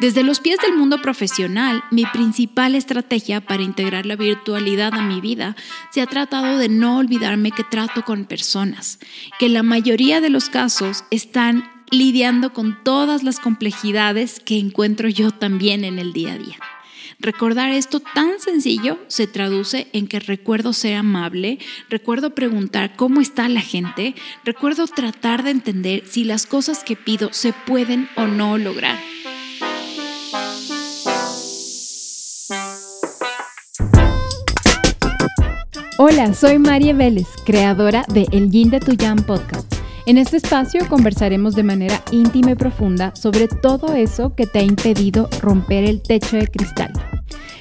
Desde los pies del mundo profesional, mi principal estrategia para integrar la virtualidad a mi vida se ha tratado de no olvidarme que trato con personas, que la mayoría de los casos están lidiando con todas las complejidades que encuentro yo también en el día a día. Recordar esto tan sencillo se traduce en que recuerdo ser amable, recuerdo preguntar cómo está la gente, recuerdo tratar de entender si las cosas que pido se pueden o no lograr. Hola, soy María Vélez, creadora de El Yin de Tuyan podcast. En este espacio conversaremos de manera íntima y profunda sobre todo eso que te ha impedido romper el techo de cristal.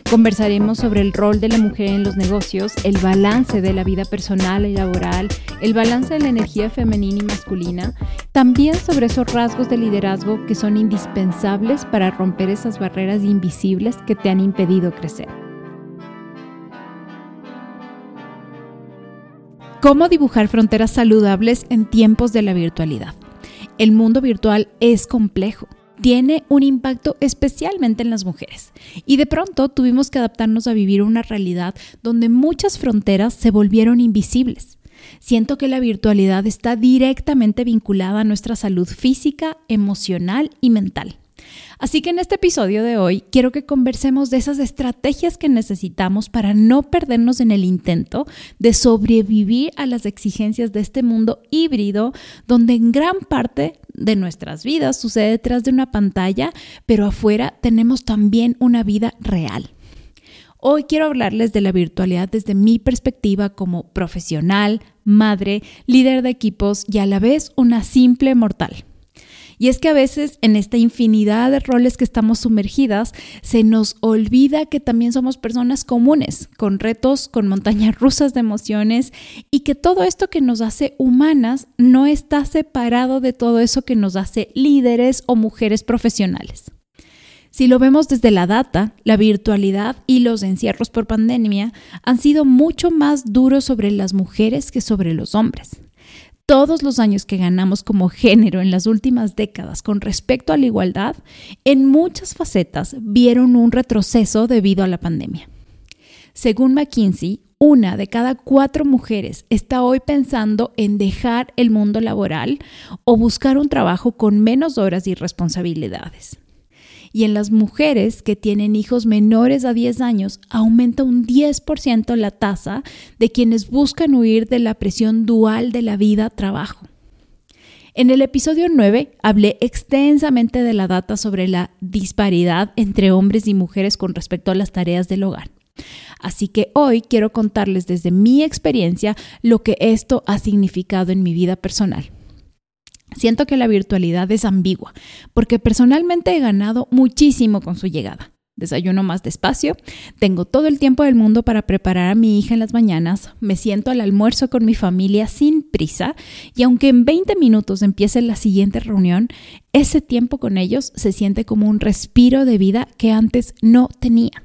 Conversaremos sobre el rol de la mujer en los negocios, el balance de la vida personal y laboral, el balance de la energía femenina y masculina, también sobre esos rasgos de liderazgo que son indispensables para romper esas barreras invisibles que te han impedido crecer. ¿Cómo dibujar fronteras saludables en tiempos de la virtualidad? El mundo virtual es complejo, tiene un impacto especialmente en las mujeres y de pronto tuvimos que adaptarnos a vivir una realidad donde muchas fronteras se volvieron invisibles. Siento que la virtualidad está directamente vinculada a nuestra salud física, emocional y mental. Así que en este episodio de hoy quiero que conversemos de esas estrategias que necesitamos para no perdernos en el intento de sobrevivir a las exigencias de este mundo híbrido donde en gran parte de nuestras vidas sucede detrás de una pantalla, pero afuera tenemos también una vida real. Hoy quiero hablarles de la virtualidad desde mi perspectiva como profesional, madre, líder de equipos y a la vez una simple mortal. Y es que a veces en esta infinidad de roles que estamos sumergidas, se nos olvida que también somos personas comunes, con retos, con montañas rusas de emociones y que todo esto que nos hace humanas no está separado de todo eso que nos hace líderes o mujeres profesionales. Si lo vemos desde la data, la virtualidad y los encierros por pandemia han sido mucho más duros sobre las mujeres que sobre los hombres todos los años que ganamos como género en las últimas décadas con respecto a la igualdad, en muchas facetas vieron un retroceso debido a la pandemia. Según McKinsey, una de cada cuatro mujeres está hoy pensando en dejar el mundo laboral o buscar un trabajo con menos horas y responsabilidades y en las mujeres que tienen hijos menores a 10 años aumenta un 10% la tasa de quienes buscan huir de la presión dual de la vida-trabajo. En el episodio 9 hablé extensamente de la data sobre la disparidad entre hombres y mujeres con respecto a las tareas del hogar. Así que hoy quiero contarles desde mi experiencia lo que esto ha significado en mi vida personal. Siento que la virtualidad es ambigua, porque personalmente he ganado muchísimo con su llegada. Desayuno más despacio, tengo todo el tiempo del mundo para preparar a mi hija en las mañanas, me siento al almuerzo con mi familia sin prisa y aunque en 20 minutos empiece la siguiente reunión, ese tiempo con ellos se siente como un respiro de vida que antes no tenía.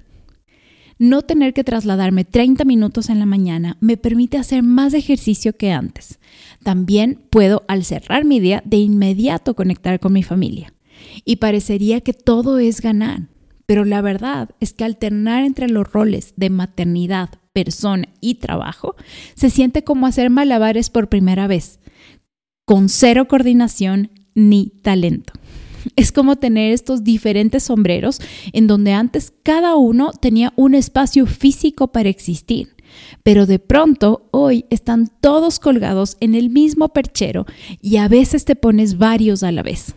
No tener que trasladarme 30 minutos en la mañana me permite hacer más ejercicio que antes. También puedo, al cerrar mi día, de inmediato conectar con mi familia. Y parecería que todo es ganar. Pero la verdad es que alternar entre los roles de maternidad, persona y trabajo se siente como hacer malabares por primera vez, con cero coordinación ni talento. Es como tener estos diferentes sombreros en donde antes cada uno tenía un espacio físico para existir. Pero de pronto hoy están todos colgados en el mismo perchero y a veces te pones varios a la vez.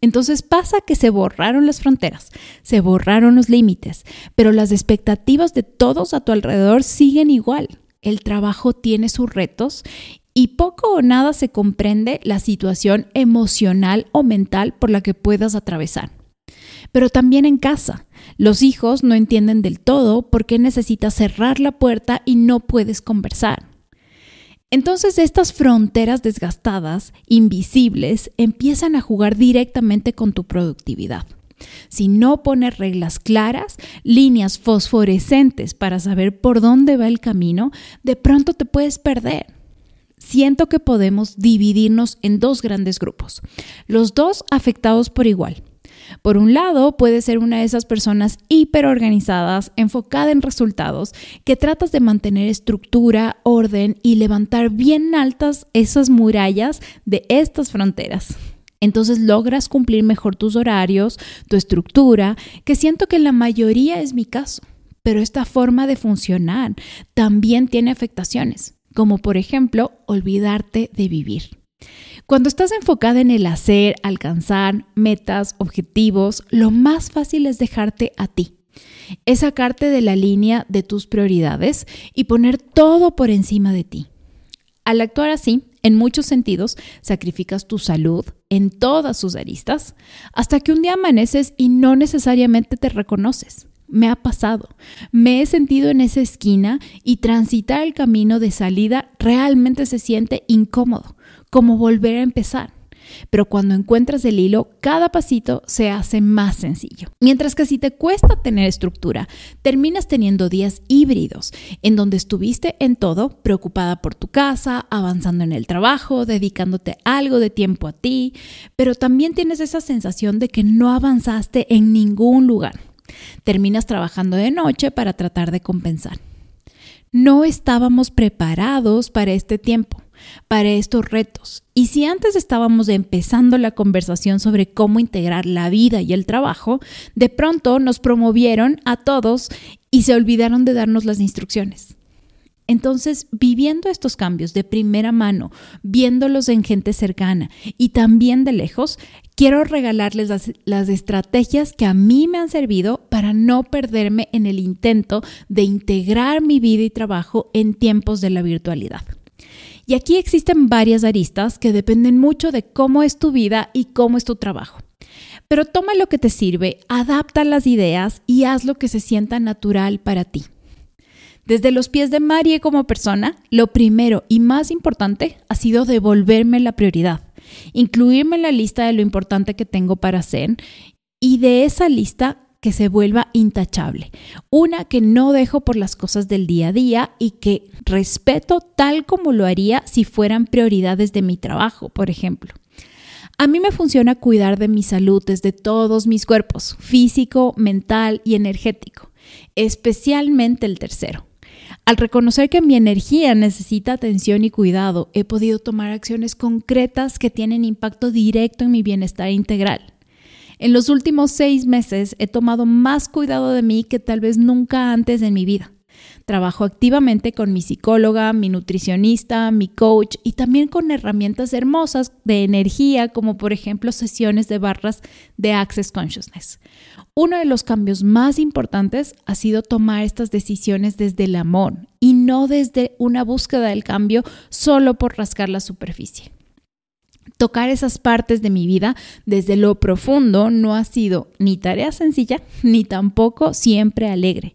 Entonces pasa que se borraron las fronteras, se borraron los límites, pero las expectativas de todos a tu alrededor siguen igual. El trabajo tiene sus retos y poco o nada se comprende la situación emocional o mental por la que puedas atravesar. Pero también en casa, los hijos no entienden del todo por qué necesitas cerrar la puerta y no puedes conversar. Entonces estas fronteras desgastadas, invisibles, empiezan a jugar directamente con tu productividad. Si no pones reglas claras, líneas fosforescentes para saber por dónde va el camino, de pronto te puedes perder siento que podemos dividirnos en dos grandes grupos, los dos afectados por igual. Por un lado, puedes ser una de esas personas hiperorganizadas, enfocada en resultados, que tratas de mantener estructura, orden y levantar bien altas esas murallas de estas fronteras. Entonces logras cumplir mejor tus horarios, tu estructura, que siento que la mayoría es mi caso. Pero esta forma de funcionar también tiene afectaciones, como por ejemplo olvidarte de vivir. Cuando estás enfocada en el hacer, alcanzar metas, objetivos, lo más fácil es dejarte a ti. Es sacarte de la línea de tus prioridades y poner todo por encima de ti. Al actuar así, en muchos sentidos, sacrificas tu salud en todas sus aristas hasta que un día amaneces y no necesariamente te reconoces. Me ha pasado. Me he sentido en esa esquina y transitar el camino de salida realmente se siente incómodo, como volver a empezar. Pero cuando encuentras el hilo, cada pasito se hace más sencillo. Mientras que si te cuesta tener estructura, terminas teniendo días híbridos, en donde estuviste en todo, preocupada por tu casa, avanzando en el trabajo, dedicándote algo de tiempo a ti, pero también tienes esa sensación de que no avanzaste en ningún lugar. Terminas trabajando de noche para tratar de compensar. No estábamos preparados para este tiempo, para estos retos. Y si antes estábamos empezando la conversación sobre cómo integrar la vida y el trabajo, de pronto nos promovieron a todos y se olvidaron de darnos las instrucciones. Entonces, viviendo estos cambios de primera mano, viéndolos en gente cercana y también de lejos, quiero regalarles las, estrategias que a mí me han servido para no perderme en el intento de integrar mi vida y trabajo en tiempos de la virtualidad. Y aquí existen varias aristas que dependen mucho de cómo es tu vida y cómo es tu trabajo. Pero toma lo que te sirve, adapta las ideas y haz lo que se sienta natural para ti. Desde los pies de Marie como persona, lo primero y más importante ha sido devolverme la prioridad, incluirme en la lista de lo importante que tengo para hacer y de esa lista que se vuelva intachable. Una que no dejo por las cosas del día a día y que respeto tal como lo haría si fueran prioridades de mi trabajo, por ejemplo. A mí me funciona cuidar de mi salud desde todos mis cuerpos, físico, mental y energético, especialmente el tercero. Al reconocer que mi energía necesita atención y cuidado, he podido tomar acciones concretas que tienen impacto directo en mi bienestar integral. En los últimos seis meses he tomado más cuidado de mí que tal vez nunca antes en mi vida. Trabajo activamente con mi psicóloga, mi nutricionista, mi coach y también con herramientas hermosas de energía como por ejemplo sesiones de barras de Access Consciousness. Uno de los cambios más importantes ha sido tomar estas decisiones desde el amor y no desde una búsqueda del cambio solo por rascar la superficie. Tocar esas partes de mi vida desde lo profundo no ha sido ni tarea sencilla ni tampoco siempre alegre.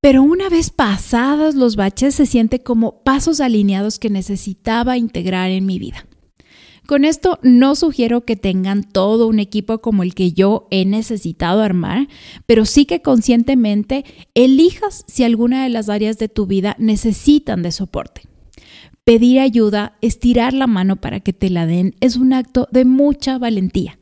Pero una vez pasados los baches se siente como pasos alineados que necesitaba integrar en mi vida. Con esto no sugiero que tengan todo un equipo como el que yo he necesitado armar, pero sí que conscientemente elijas si alguna de las áreas de tu vida necesitan de soporte. Pedir ayuda, estirar la mano para que te la den, es un acto de mucha valentía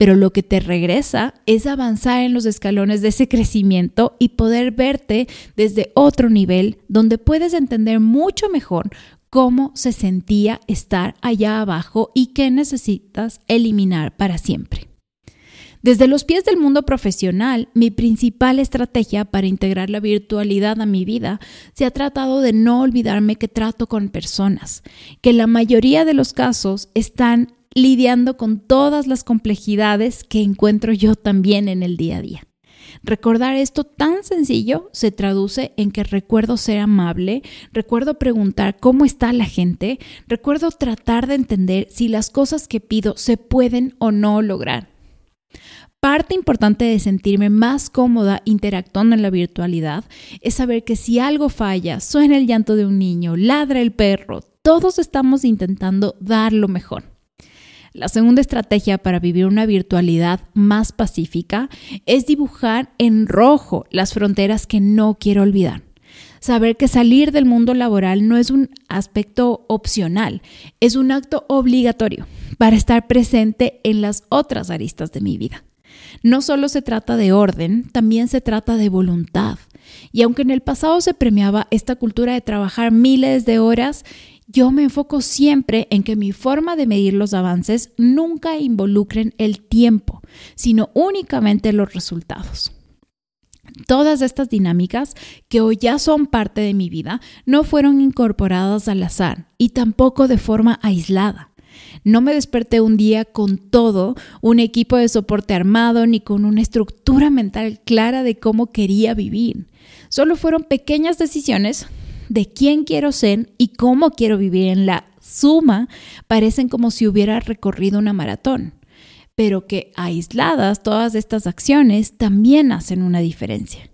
pero lo que te regresa es avanzar en los escalones de ese crecimiento y poder verte desde otro nivel donde puedes entender mucho mejor cómo se sentía estar allá abajo y qué necesitas eliminar para siempre. Desde los pies del mundo profesional, mi principal estrategia para integrar la virtualidad a mi vida se ha tratado de no olvidarme que trato con personas, que la mayoría de los casos están lidiando con todas las complejidades que encuentro yo también en el día a día. Recordar esto tan sencillo se traduce en que recuerdo ser amable, recuerdo preguntar cómo está la gente, recuerdo tratar de entender si las cosas que pido se pueden o no lograr. Parte importante de sentirme más cómoda interactuando en la virtualidad es saber que si algo falla, suena el llanto de un niño, ladra el perro, todos estamos intentando dar lo mejor. La segunda estrategia para vivir una virtualidad más pacífica es dibujar en rojo las fronteras que no quiero olvidar. Saber que salir del mundo laboral no es un aspecto opcional, es un acto obligatorio. Para estar presente en las otras aristas de mi vida. No solo se trata de orden, también se trata de voluntad. Y aunque en el pasado se premiaba esta cultura de trabajar miles de horas, yo me enfoco siempre en que mi forma de medir los avances nunca involucren el tiempo, sino únicamente los resultados. Todas estas dinámicas, que hoy ya son parte de mi vida, no fueron incorporadas al azar y tampoco de forma aislada. No me desperté un día con todo, un equipo de soporte armado, ni con una estructura mental clara de cómo quería vivir. Solo fueron pequeñas decisiones de quién quiero ser y cómo quiero vivir en la suma, parecen como si hubiera recorrido una maratón, pero que aisladas todas estas acciones también hacen una diferencia.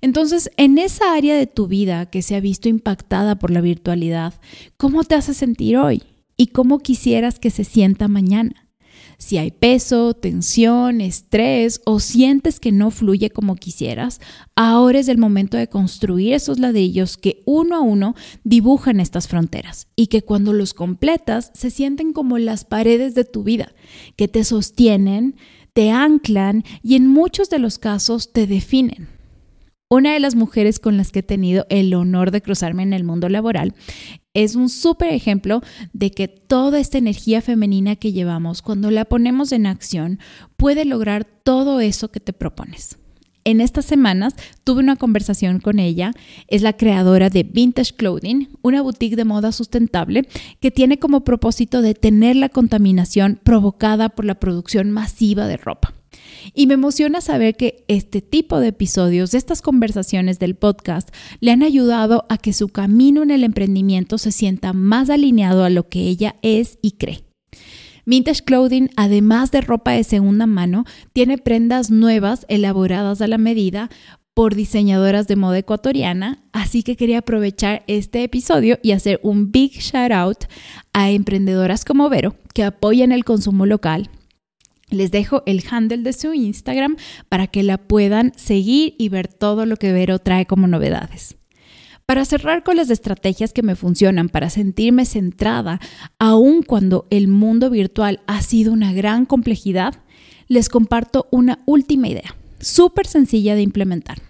Entonces, en esa área de tu vida que se ha visto impactada por la virtualidad, ¿cómo te hace sentir hoy? ¿Y cómo quisieras que se sienta mañana? Si hay peso, tensión, estrés o sientes que no fluye como quisieras, ahora es el momento de construir esos ladrillos que uno a uno dibujan estas fronteras y que cuando los completas se sienten como las paredes de tu vida, que te sostienen, te anclan y en muchos de los casos te definen. Una de las mujeres con las que he tenido el honor de cruzarme en el mundo laboral es un súper ejemplo de que toda esta energía femenina que llevamos, cuando la ponemos en acción, puede lograr todo eso que te propones. En estas semanas tuve una conversación con ella. Es la creadora de Vintage Clothing, una boutique de moda sustentable que tiene como propósito detener la contaminación provocada por la producción masiva de ropa. Y me emociona saber que este tipo de episodios, estas conversaciones del podcast, le han ayudado a que su camino en el emprendimiento se sienta más alineado a lo que ella es y cree. Vintage Clothing, además de ropa de segunda mano, tiene prendas nuevas elaboradas a la medida por diseñadoras de moda ecuatoriana, así que quería aprovechar este episodio y hacer un big shout out a emprendedoras como Vero que apoyan el consumo local, les dejo el handle de su Instagram para que la puedan seguir y ver todo lo que Vero trae como novedades. Para cerrar con las estrategias que me funcionan para sentirme centrada, aun cuando el mundo virtual ha sido una gran complejidad, les comparto una última idea, súper sencilla de implementar.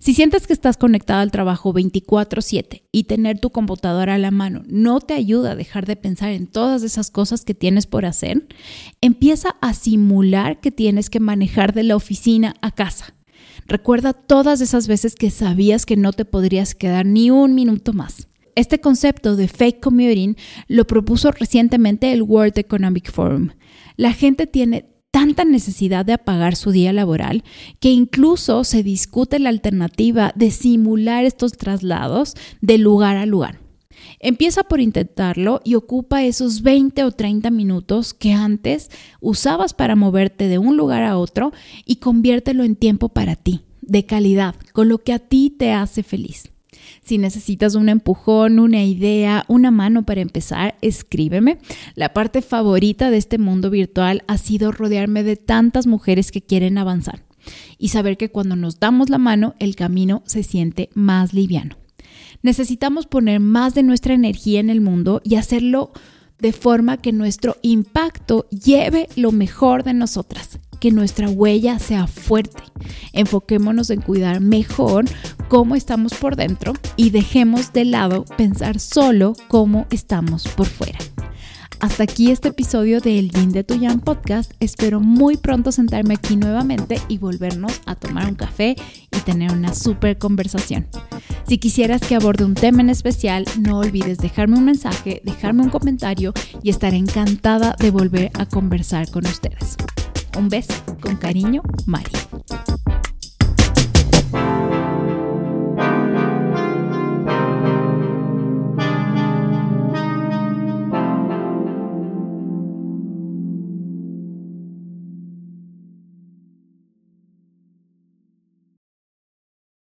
Si sientes que estás conectado al trabajo 24/7 y tener tu computadora a la mano no te ayuda a dejar de pensar en todas esas cosas que tienes por hacer, empieza a simular que tienes que manejar de la oficina a casa. Recuerda todas esas veces que sabías que no te podrías quedar ni un minuto más. Este concepto de fake commuting lo propuso recientemente el World Economic Forum. La gente tiene tanta necesidad de apagar su día laboral que incluso se discute la alternativa de simular estos traslados de lugar a lugar. Empieza por intentarlo y ocupa esos 20 o 30 minutos que antes usabas para moverte de un lugar a otro y conviértelo en tiempo para ti, de calidad, con lo que a ti te hace feliz. Si necesitas un empujón, una idea, una mano para empezar, escríbeme. La parte favorita de este mundo virtual ha sido rodearme de tantas mujeres que quieren avanzar y saber que cuando nos damos la mano el camino se siente más liviano. Necesitamos poner más de nuestra energía en el mundo y hacerlo de forma que nuestro impacto lleve lo mejor de nosotras que nuestra huella sea fuerte. Enfoquémonos en cuidar mejor cómo estamos por dentro y dejemos de lado pensar solo cómo estamos por fuera. Hasta aquí este episodio del Yin de Tuyan podcast. Espero muy pronto sentarme aquí nuevamente y volvernos a tomar un café y tener una súper conversación. Si quisieras que aborde un tema en especial, no olvides dejarme un mensaje, dejarme un comentario y estaré encantada de volver a conversar con ustedes. Un beso con cariño, Mari.